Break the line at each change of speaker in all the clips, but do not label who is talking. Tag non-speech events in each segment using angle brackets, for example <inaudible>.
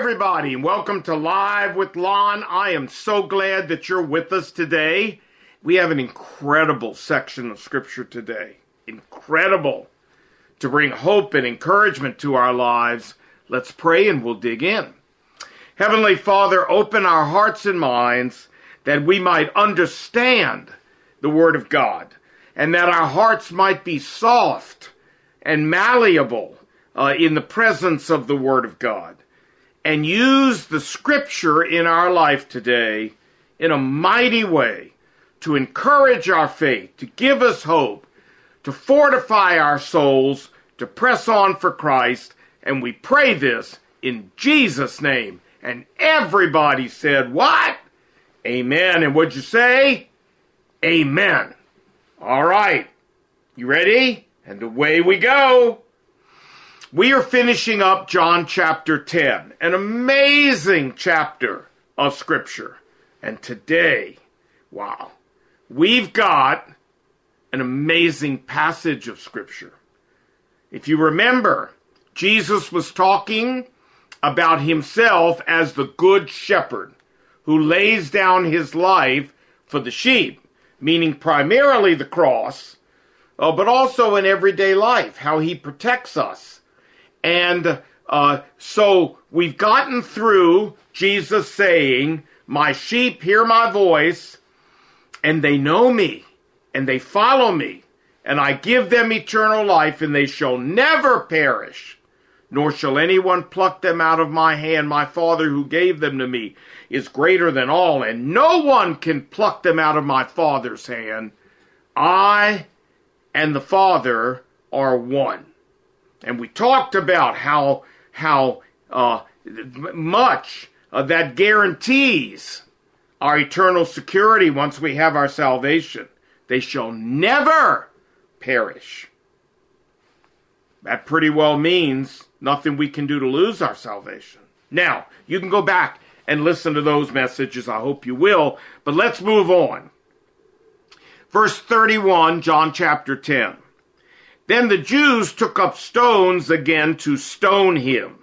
everybody, and welcome to Live with Lon. I am so glad that you're with us today. We have an incredible section of Scripture today. Incredible to bring hope and encouragement to our lives. Let's pray and we'll dig in. Heavenly Father, open our hearts and minds that we might understand the Word of God and that our hearts might be soft and malleable uh, in the presence of the Word of God and use the Scripture in our life today in a mighty way to encourage our faith, to give us hope, to fortify our souls, to press on for Christ. And we pray this in Jesus' name. And everybody said, What? Amen. And what'd you say? Amen. All right. You ready? And away we go. We are finishing up John chapter 10, an amazing chapter of Scripture. And today, wow, we've got an amazing passage of Scripture. If you remember, Jesus was talking about himself as the good shepherd who lays down his life for the sheep, meaning primarily the cross, uh, but also in everyday life, how he protects us and uh, so we've gotten through Jesus saying, My sheep hear my voice, and they know me, and they follow me, and I give them eternal life, and they shall never perish, nor shall anyone pluck them out of my hand. My Father who gave them to me is greater than all, and no one can pluck them out of my Father's hand. I and the Father are one and we talked about how how uh, much uh, that guarantees our eternal security once we have our salvation. They shall never perish. That pretty well means nothing we can do to lose our salvation. Now, you can go back and listen to those messages. I hope you will. But let's move on. Verse 31, John chapter 10. Then the Jews took up stones again to stone him.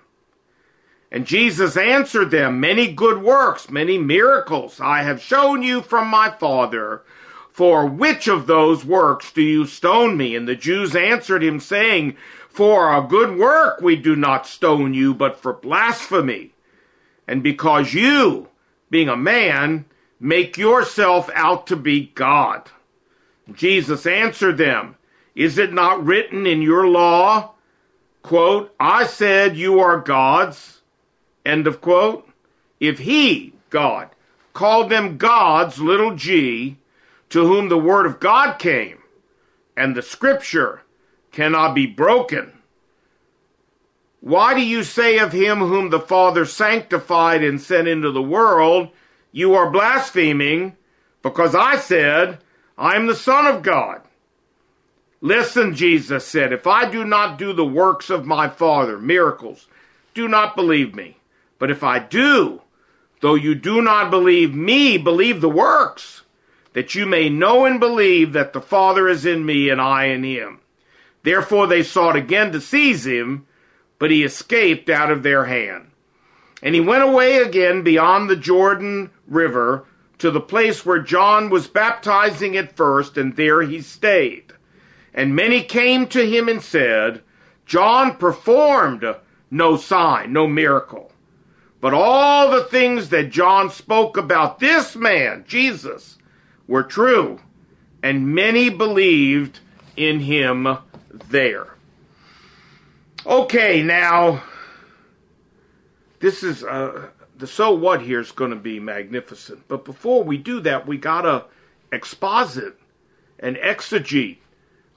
And Jesus answered them, Many good works, many miracles I have shown you from my Father. For which of those works do you stone me? And the Jews answered him, saying, For a good work we do not stone you, but for blasphemy. And because you, being a man, make yourself out to be God. Jesus answered them, is it not written in your law, quote, I said you are gods, end of quote? If he, God, called them gods, little g, to whom the word of God came, and the scripture cannot be broken, why do you say of him whom the Father sanctified and sent into the world, you are blaspheming, because I said, I am the Son of God? Listen, Jesus said, if I do not do the works of my Father, miracles, do not believe me. But if I do, though you do not believe me, believe the works, that you may know and believe that the Father is in me and I in him. Therefore they sought again to seize him, but he escaped out of their hand. And he went away again beyond the Jordan River to the place where John was baptizing at first, and there he stayed. And many came to him and said, John performed no sign, no miracle. But all the things that John spoke about this man, Jesus, were true, and many believed in him there. Okay, now, this is, uh, the so what here is going to be magnificent. But before we do that, we got to exposit and exegete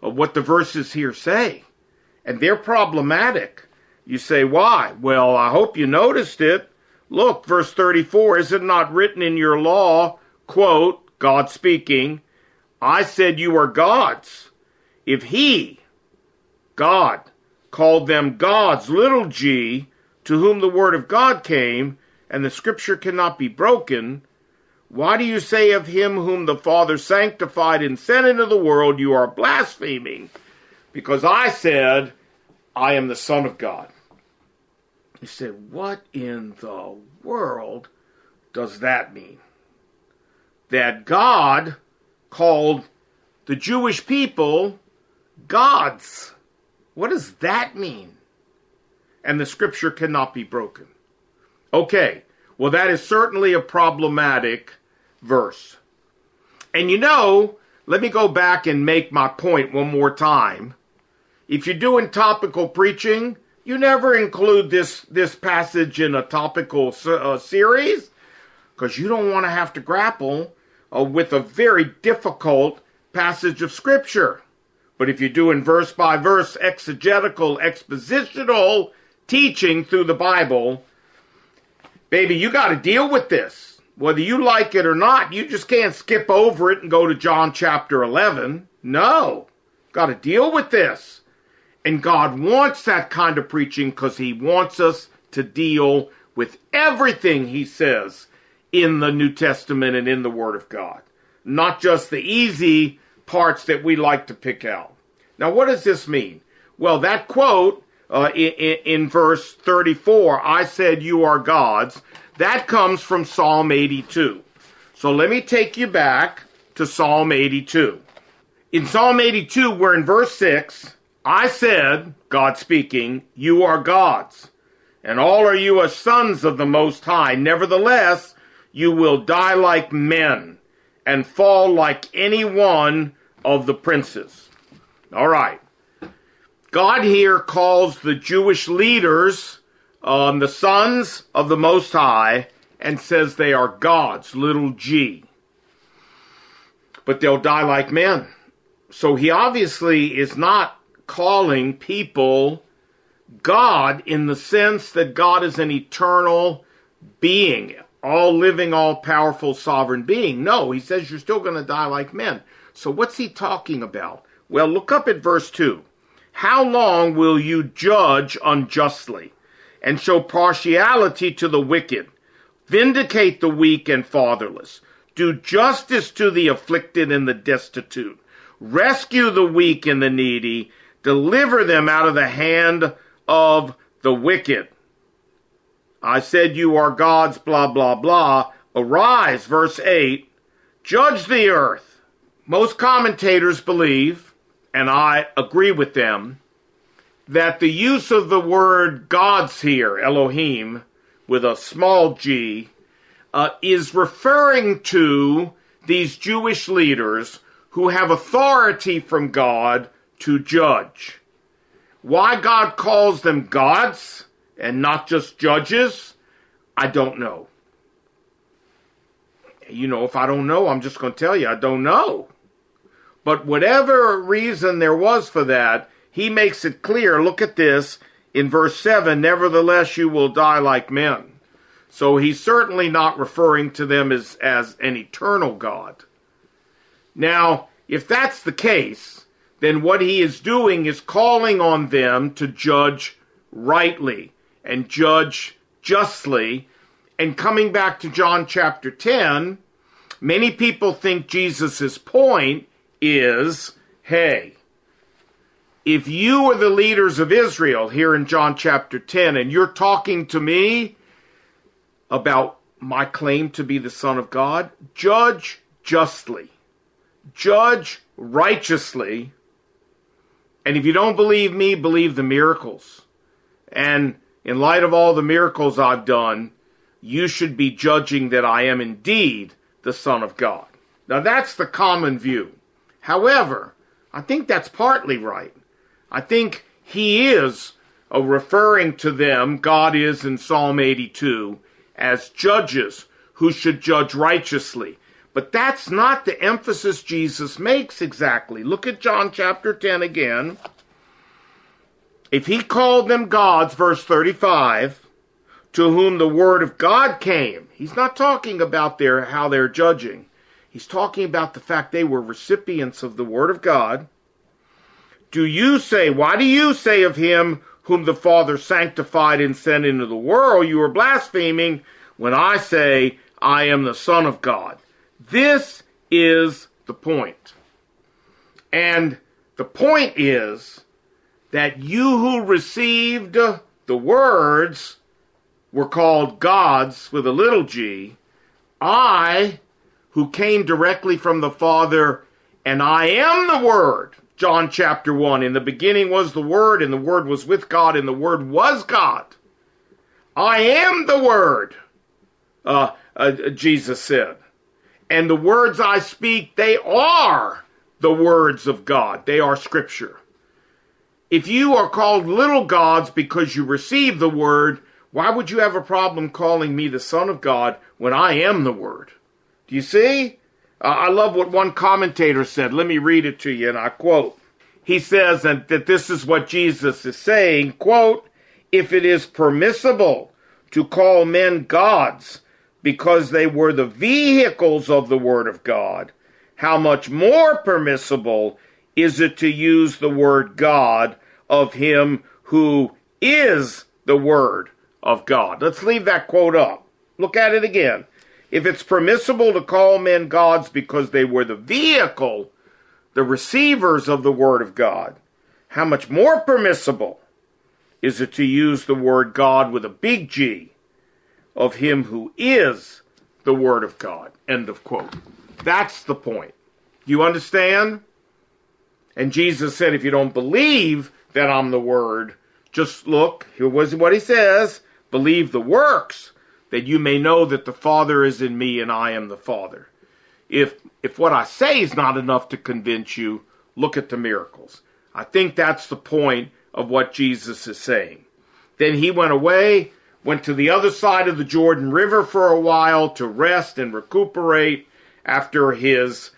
what the verses here say. And they're problematic. You say, why? Well, I hope you noticed it. Look, verse 34 Is it not written in your law, quote, God speaking, I said you are gods. If he, God, called them gods, little g, to whom the word of God came, and the scripture cannot be broken, why do you say of him whom the Father sanctified and sent into the world, you are blaspheming? Because I said, I am the Son of God. You said, what in the world does that mean? That God called the Jewish people gods. What does that mean? And the scripture cannot be broken. Okay, well, that is certainly a problematic verse. And you know, let me go back and make my point one more time. If you're doing topical preaching, you never include this this passage in a topical uh, series because you don't want to have to grapple uh, with a very difficult passage of scripture. But if you're doing verse by verse exegetical expositional teaching through the Bible, baby, you got to deal with this. Whether you like it or not, you just can't skip over it and go to John chapter 11. No, got to deal with this. And God wants that kind of preaching because He wants us to deal with everything He says in the New Testament and in the Word of God, not just the easy parts that we like to pick out. Now, what does this mean? Well, that quote uh, in, in verse 34, I said, You are gods, that comes from Psalm 82. So let me take you back to Psalm 82. In Psalm 82, we're in verse 6 I said, God speaking, you are gods, and all are you as sons of the Most High. Nevertheless, you will die like men and fall like any one of the princes. All right. God here calls the Jewish leaders um, the sons of the Most High and says they are gods, little g. But they'll die like men. So he obviously is not calling people God in the sense that God is an eternal being, all living, all powerful, sovereign being. No, he says you're still going to die like men. So what's he talking about? Well, look up at verse 2. How long will you judge unjustly and show partiality to the wicked? Vindicate the weak and fatherless. Do justice to the afflicted and the destitute. Rescue the weak and the needy deliver them out of the hand of the wicked. I said, You are gods, blah, blah, blah. Arise, verse 8, judge the earth. Most commentators believe, and I agree with them, that the use of the word gods here, Elohim, with a small g, uh, is referring to these Jewish leaders who have authority from God to judge. Why God calls them gods and not just judges, I don't know. You know, if I don't know, I'm just going to tell you I don't know. But whatever reason there was for that, he makes it clear. Look at this in verse 7 Nevertheless, you will die like men. So he's certainly not referring to them as, as an eternal God. Now, if that's the case, then what he is doing is calling on them to judge rightly and judge justly. And coming back to John chapter 10, many people think Jesus' point is hey, if you are the leaders of Israel here in John chapter 10 and you're talking to me about my claim to be the Son of God, judge justly, judge righteously and if you don't believe me, believe the miracles. And in light of all the miracles I've done, you should be judging that I am indeed the Son of God. Now that's the common view. However, I think that's partly right. I think he is uh, referring to them, God is in Psalm 82, as judges who should judge righteously. But that's not the emphasis Jesus makes exactly. Look at John chapter 10 again. If he called them gods, verse 35, to whom the word of God came, he's not talking about their how they're judging. He's talking about the fact they were recipients of the word of God. Do you say, why do you say of him whom the Father sanctified and sent into the world, you are blaspheming when I say, I am the Son of God? This is the point. And the point is that you who received the words were called gods with a little g, I, who came directly from the Father, and I am the Word. John chapter 1. In the beginning was the Word, and the Word was with God, and the Word was God. I am the Word, uh, uh, Jesus said. And the words I speak, they are the words of God. They are Scripture. If you are called little gods because you receive the Word, why would you have a problem calling me the Son of God when I am the Word? Do you see? Uh, I love what one commentator said. Let me read it to you, and I quote. He says and that this is what Jesus is saying, quote, if it is permissible to call men gods because they were the vehicles of the Word of God, how much more permissible is it to use the word God of Him who is the Word of God? Let's leave that quote up. Look at it again. If it's permissible to call men gods because they were the vehicle, the receivers of the Word of God, how much more permissible is it to use the word God with a big G of Him who is the Word of God? End of quote. That's the point. You understand? And Jesus said, if you don't believe that I'm the Word, just look, here was what He says believe the works that you may know that the Father is in me and I am the Father. If if what I say is not enough to convince you, look at the miracles. I think that's the point of what Jesus is saying. Then he went away, went to the other side of the Jordan River for a while to rest and recuperate after his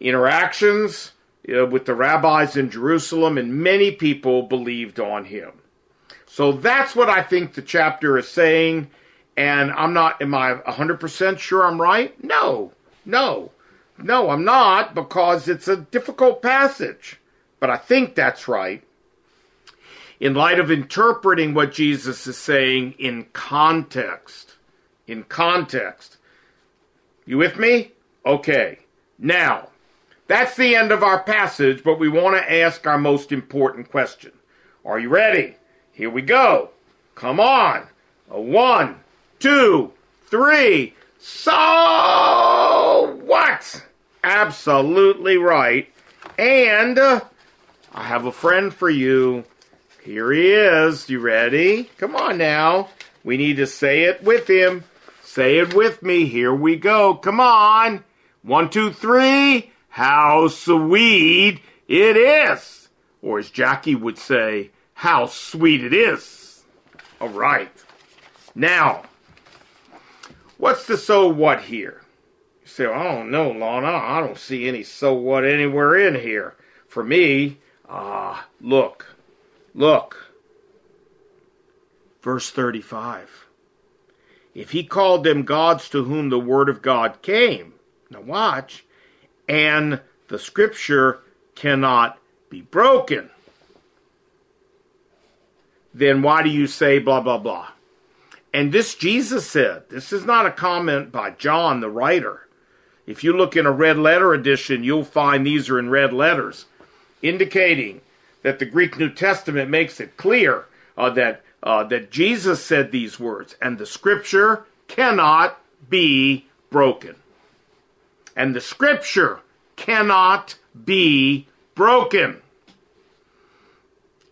interactions uh, with the rabbis in Jerusalem, and many people believed on him. So that's what I think the chapter is saying. And I'm not, am I 100% sure I'm right? No, no, no, I'm not because it's a difficult passage. But I think that's right. In light of interpreting what Jesus is saying in context. In context. You with me? Okay. Now, that's the end of our passage, but we want to ask our most important question. Are you ready? Here we go. Come on. A one, two, three. So what? Absolutely right. And uh, I have a friend for you. Here he is. You ready? Come on now. We need to say it with him. Say it with me. Here we go. Come on. One, two, three. How sweet it is. Or as Jackie would say, how sweet it is. All right. Now, what's the so what here? You don't know, Lon, I don't see any so what anywhere in here. For me, ah, uh, look, look. Verse 35. If he called them gods to whom the word of God came, now watch, and the scripture cannot be broken, then why do you say blah, blah, blah? And this Jesus said, this is not a comment by John, the writer. If you look in a red letter edition, you'll find these are in red letters, indicating that the Greek New Testament makes it clear uh, that uh, that Jesus said these words, and the Scripture cannot be broken. And the Scripture cannot be broken.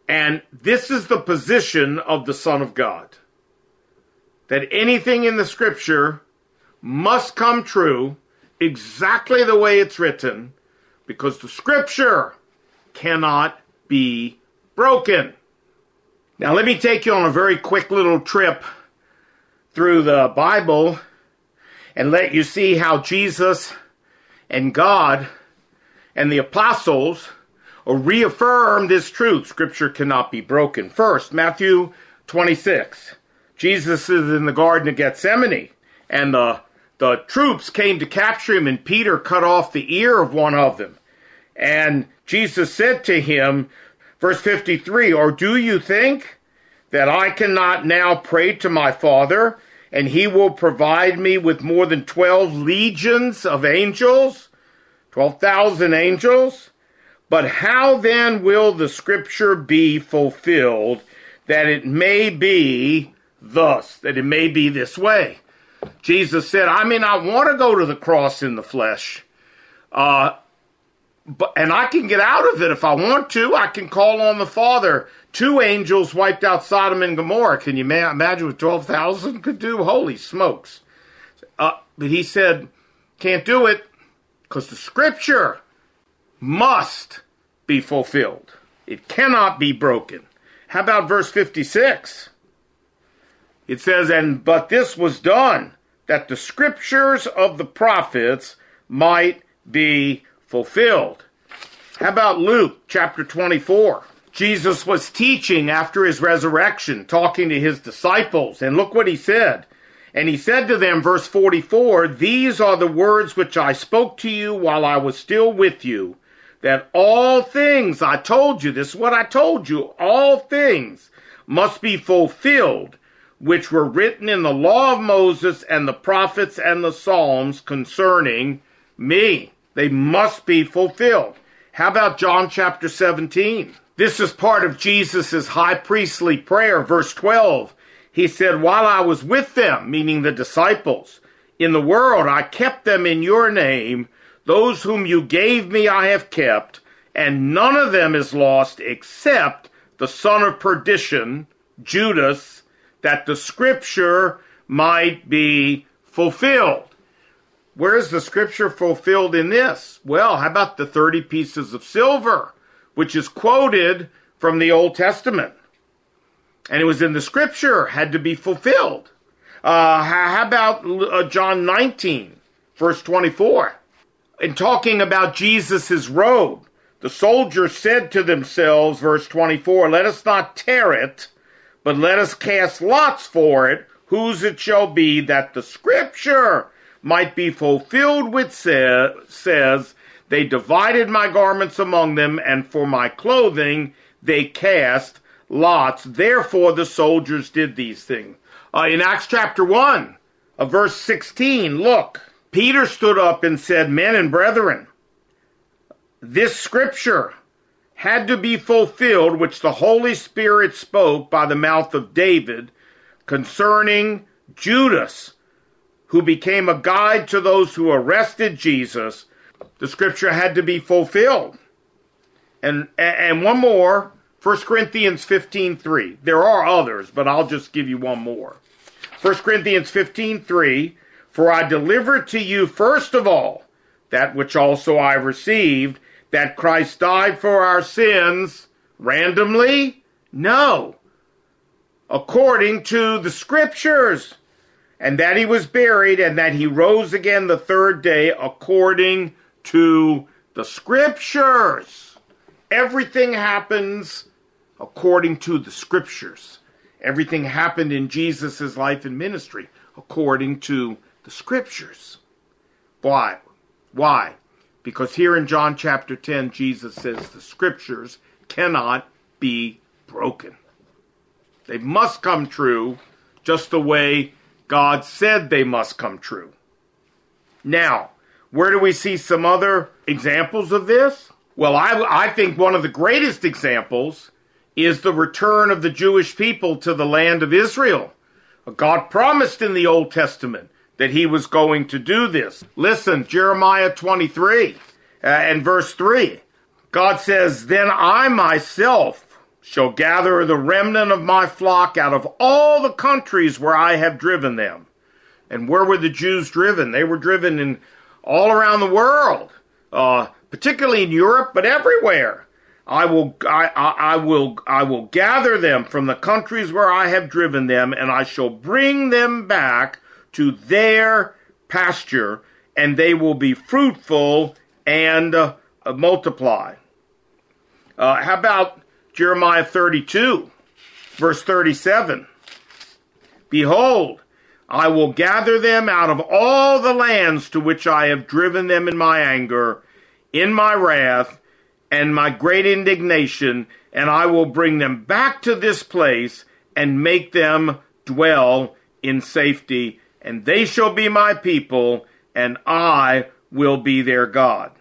And this is the position of the Son of God that anything in the Scripture must come true exactly the way it's written because the Scripture cannot be broken. Now, let me take you on a very quick little trip through the Bible and let you see how Jesus and God and the apostles reaffirm this truth. Scripture cannot be broken. First, Matthew 26. Jesus is in the Garden of Gethsemane, and the, the troops came to capture him, and Peter cut off the ear of one of them. And Jesus said to him, verse 53, Or do you think that I cannot now pray to my Father, and he will provide me with more than 12 legions of angels? 12,000 angels? But how then will the scripture be fulfilled that it may be thus, that it may be this way. Jesus said, I may not want to go to the cross in the flesh, uh, but and I can get out of it if I want to. I can call on the Father. Two angels wiped out Sodom and Gomorrah. Can you ma- imagine what twelve thousand could do? Holy smokes! Uh, but he said, can't do it because the Scripture must be fulfilled. It cannot be broken. How about verse fifty-six? It says, and but this was done that the scriptures of the prophets might be fulfilled. How about Luke chapter 24? Jesus was teaching after his resurrection, talking to his disciples, and look what he said. And he said to them, verse 44, These are the words which I spoke to you while I was still with you, that all things, I told you, this is what I told you, all things must be fulfilled which were written in the law of Moses and the prophets and the Psalms concerning me. They must be fulfilled. How about John chapter 17? This is part of Jesus' high priestly prayer, verse 12. He said, While I was with them, meaning the disciples, in the world, I kept them in your name. Those whom you gave me, I have kept, and none of them is lost except the son of perdition, Judas, that the scripture might be fulfilled. Where is the scripture fulfilled in this? Well, how about the 30 pieces of silver, which is quoted from the Old Testament? And it was in the scripture, had to be fulfilled. Uh, how about uh, John 19, verse 24? In talking about Jesus' robe, the soldiers said to themselves, verse 24, let us not tear it but let us cast lots for it, whose it shall be, that the scripture might be fulfilled, which say, says, They divided my garments among them, and for my clothing they cast lots. Therefore the soldiers did these things. Uh, in Acts chapter 1, uh, verse 16, look, Peter stood up and said, Men and brethren, this scripture had to be fulfilled, which the Holy Spirit spoke by the mouth of David concerning Judas, who became a guide to those who arrested Jesus. The scripture had to be fulfilled. And and one more, 1 Corinthians 15:3. There are others, but I'll just give you one more. 1 Corinthians 15:3, for I delivered to you first of all that which also I received that Christ died for our sins randomly? No. According to the scriptures. And that he was buried and that he rose again the third day according to the scriptures. Everything happens according to the scriptures. Everything happened in Jesus' life and ministry according to the scriptures. Why? Why? Because here in John chapter 10, Jesus says the scriptures cannot be broken. They must come true just the way God said they must come true. Now, where do we see some other examples of this? Well, I, I think one of the greatest examples is the return of the Jewish people to the land of Israel. God promised in the Old Testament that he was going to do this. Listen, Jeremiah 23 uh, and verse 3. God says, Then I myself shall gather the remnant of my flock out of all the countries where I have driven them. And where were the Jews driven? They were driven in all around the world, uh, particularly in Europe, but everywhere. I will, I, I, I, will, I will gather them from the countries where I have driven them, and I shall bring them back to their pasture, and they will be fruitful and uh, multiply. Uh, how about Jeremiah 32, verse 37? Behold, I will gather them out of all the lands to which I have driven them in my anger, in my wrath, and my great indignation, and I will bring them back to this place and make them dwell in safety and they shall be my people, and I will be their God.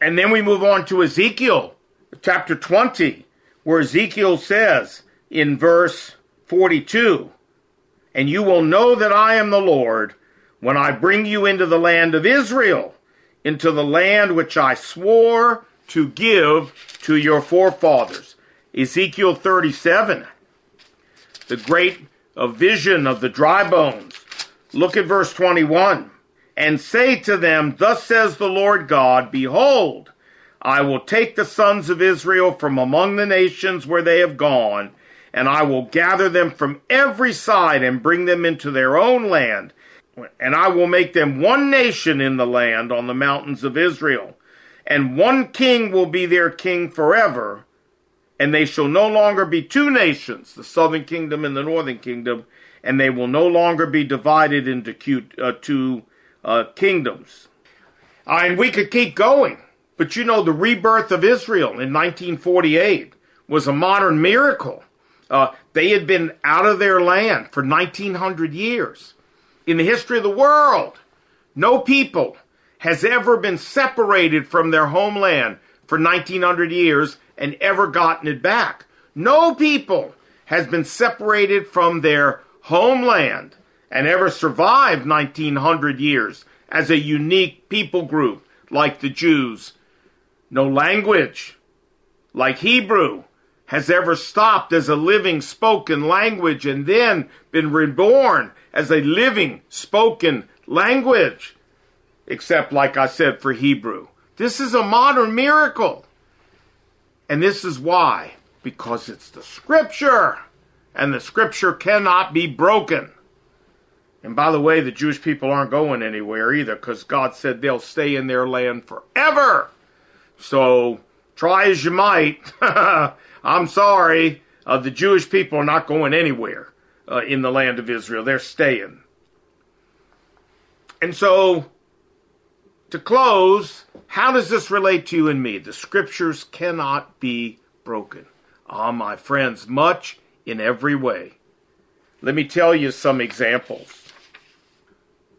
And then we move on to Ezekiel chapter 20, where Ezekiel says in verse 42, And you will know that I am the Lord when I bring you into the land of Israel, into the land which I swore to give to your forefathers. Ezekiel 37, the great vision of the dry bones. Look at verse 21. And say to them, Thus says the Lord God, Behold, I will take the sons of Israel from among the nations where they have gone, and I will gather them from every side and bring them into their own land. And I will make them one nation in the land on the mountains of Israel. And one king will be their king forever. And they shall no longer be two nations, the southern kingdom and the northern kingdom, and they will no longer be divided into uh, two uh, kingdoms. Uh, and we could keep going. But you know, the rebirth of Israel in 1948 was a modern miracle. Uh, they had been out of their land for 1900 years. In the history of the world, no people has ever been separated from their homeland for 1900 years and ever gotten it back. No people has been separated from their homeland and ever survived 1900 years as a unique people group like the Jews. No language like Hebrew has ever stopped as a living spoken language and then been reborn as a living spoken language. Except, like I said, for Hebrew. This is a modern miracle. And this is why. Because it's the scripture. And the scripture cannot be broken. And by the way, the Jewish people aren't going anywhere either because God said they'll stay in their land forever. So try as you might. <laughs> I'm sorry. Uh, the Jewish people are not going anywhere uh, in the land of Israel. They're staying. And so, to close, how does this relate to you and me? The scriptures cannot be broken. Ah, my friends, much in every way. Let me tell you some examples.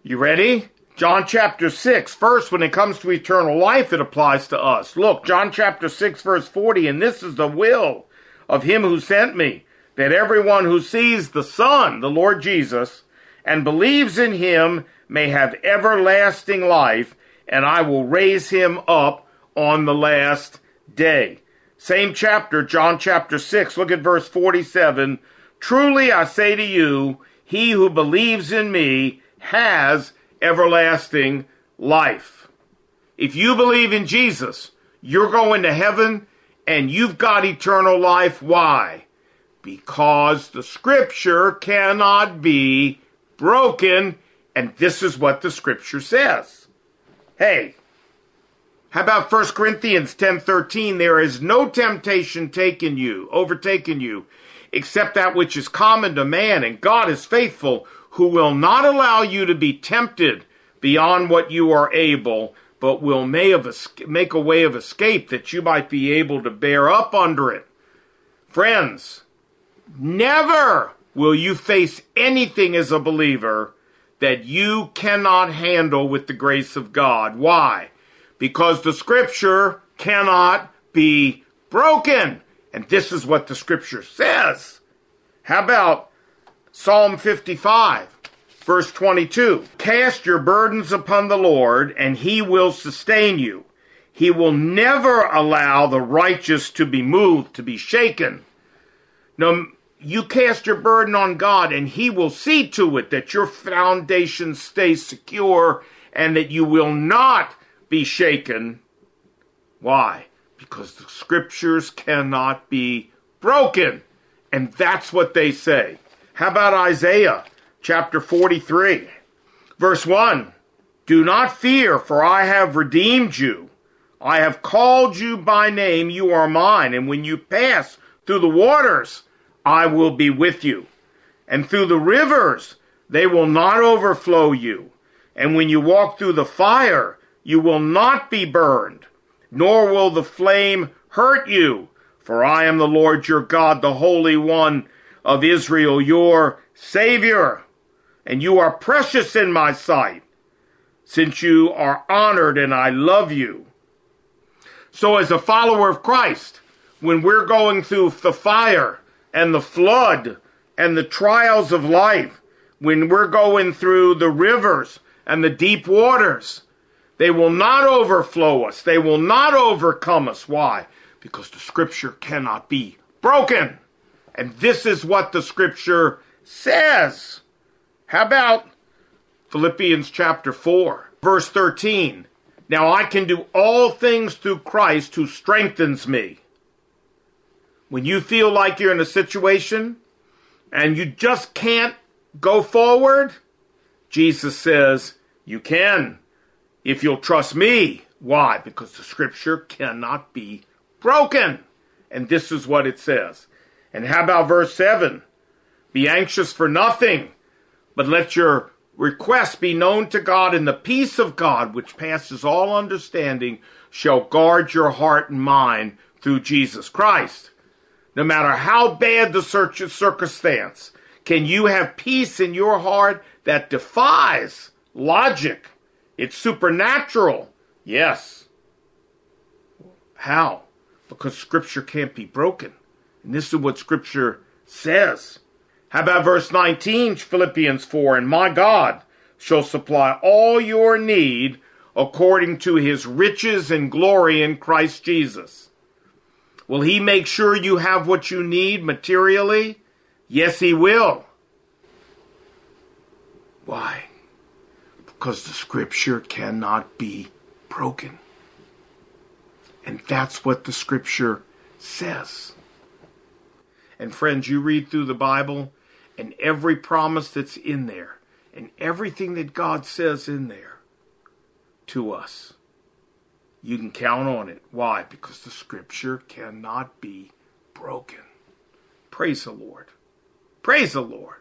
You ready? John chapter 6. First, when it comes to eternal life, it applies to us. Look, John chapter 6, verse 40, and this is the will of him who sent me, that everyone who sees the Son, the Lord Jesus, and believes in him may have everlasting life, and I will raise him up on the last day. Same chapter, John chapter 6. Look at verse 47. Truly I say to you, he who believes in me, has everlasting life. If you believe in Jesus, you're going to heaven and you've got eternal life. Why? Because the scripture cannot be broken, and this is what the scripture says. Hey, how about 1 Corinthians 10:13 there is no temptation taken you overtaken you except that which is common to man and God is faithful who will not allow you to be tempted beyond what you are able, but will make a way of escape that you might be able to bear up under it. Friends, never will you face anything as a believer that you cannot handle with the grace of God. Why? Because the scripture cannot be broken. And this is what the scripture says. How about Psalm 55, verse 22. Cast your burdens upon the Lord, and he will sustain you. He will never allow the righteous to be moved, to be shaken. No, you cast your burden on God, and he will see to it that your foundation stays secure and that you will not be shaken. Why? Because the scriptures cannot be broken. And that's what they say. How about Isaiah chapter 43, verse 1? Do not fear, for I have redeemed you. I have called you by name, you are mine. And when you pass through the waters, I will be with you. And through the rivers, they will not overflow you. And when you walk through the fire, you will not be burned, nor will the flame hurt you. For I am the Lord your God, the Holy One of Israel, your Savior, and you are precious in my sight, since you are honored and I love you. So, as a follower of Christ, when we're going through the fire and the flood and the trials of life, when we're going through the rivers and the deep waters, they will not overflow us. They will not overcome us. Why? Because the scripture cannot be broken. And this is what the scripture says. How about Philippians chapter 4, verse 13? Now I can do all things through Christ who strengthens me. When you feel like you're in a situation and you just can't go forward, Jesus says, You can if you'll trust me. Why? Because the scripture cannot be broken. And this is what it says. And how about verse 7? Be anxious for nothing, but let your requests be known to God, and the peace of God, which passes all understanding, shall guard your heart and mind through Jesus Christ. No matter how bad the circumstance, can you have peace in your heart that defies logic? It's supernatural. Yes. How? Because Scripture can't be broken. And this is what Scripture says. How about verse 19, Philippians 4? And my God shall supply all your need according to his riches and glory in Christ Jesus. Will he make sure you have what you need materially? Yes, he will. Why? Because the scripture cannot be broken. And that's what the scripture says. And friends, you read through the Bible and every promise that's in there and everything that God says in there to us, you can count on it. Why? Because the scripture cannot be broken. Praise the Lord. Praise the Lord.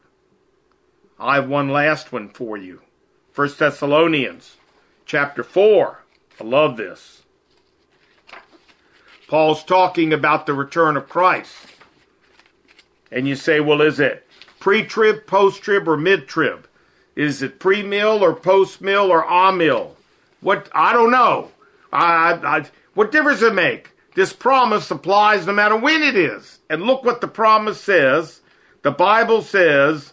I have one last one for you. 1 Thessalonians chapter 4. I love this. Paul's talking about the return of Christ. And you say, well, is it pre trib, post trib, or mid trib? Is it pre mill or post mill or a mill? What I don't know. I, I, what difference does it make? This promise applies no matter when it is. And look what the promise says. The Bible says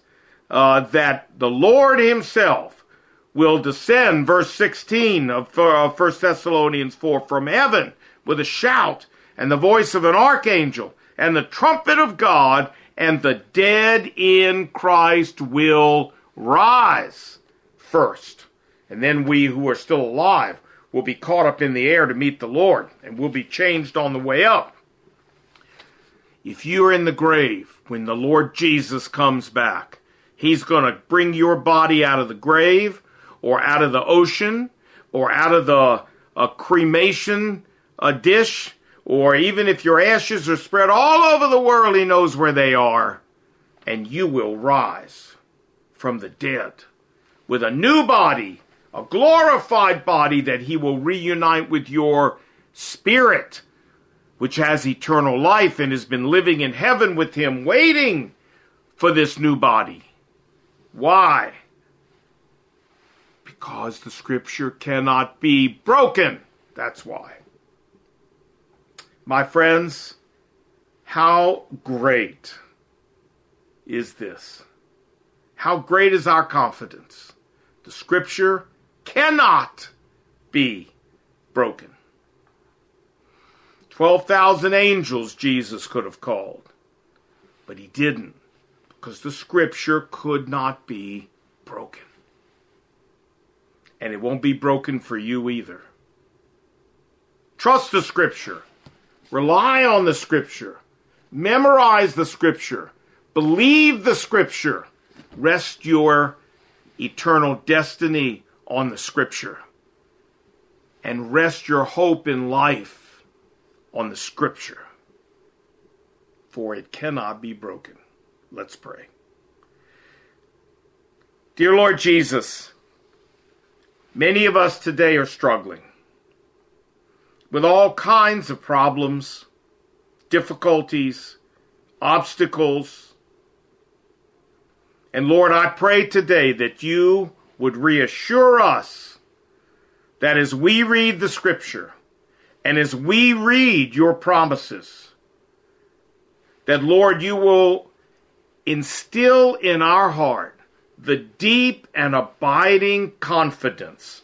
uh, that the Lord Himself will descend, verse 16 of uh, 1 Thessalonians 4, from heaven with a shout and the voice of an archangel and the trumpet of God, and the dead in Christ will rise first. And then we who are still alive will be caught up in the air to meet the Lord, and will be changed on the way up. If you're in the grave when the Lord Jesus comes back, He's going to bring your body out of the grave, or out of the ocean, or out of the a cremation a dish, or even if your ashes are spread all over the world, He knows where they are, and you will rise from the dead with a new body a glorified body that he will reunite with your spirit, which has eternal life and has been living in heaven with him, waiting for this new body. Why? Because the scripture cannot be broken. That's why. My friends, how great is this? How great is our confidence? The scripture cannot be broken. 12,000 angels Jesus could have called, but he didn't because the scripture could not be broken. And it won't be broken for you either. Trust the scripture. Rely on the scripture. Memorize the scripture. Believe the scripture. Rest your eternal destiny on the scripture and rest your hope in life on the scripture, for it cannot be broken. Let's pray. Dear Lord Jesus, many of us today are struggling with all kinds of problems, difficulties, obstacles. And Lord, I pray today that you would reassure us that as we read the scripture and as we read your promises, that Lord, you will instill in our heart the deep and abiding confidence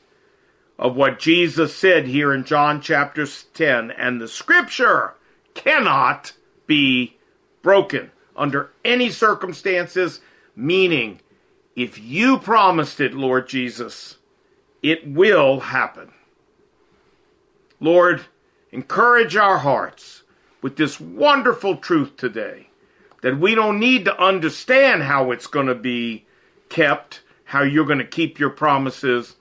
of what Jesus said here in John chapter 10. And the scripture cannot be broken under any circumstances, meaning, if you promised it, Lord Jesus, it will happen. Lord, encourage our hearts with this wonderful truth today that we don't need to understand how it's going to be kept, how you're going to keep your promises.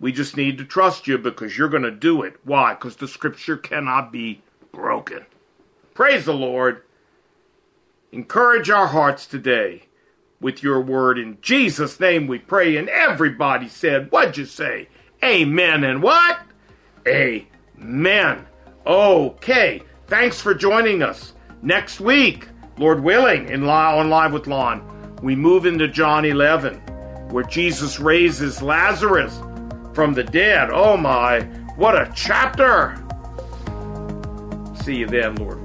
We just need to trust you because you're going to do it. Why? Because the scripture cannot be broken. Praise the Lord. Encourage our hearts today with your word. In Jesus' name we pray. And everybody said, What'd you say? Amen. And what? Amen. Okay. Thanks for joining us. Next week, Lord willing, in on Live with Lon, we move into John 11, where Jesus raises Lazarus from the dead. Oh my, what a chapter! See you then, Lord.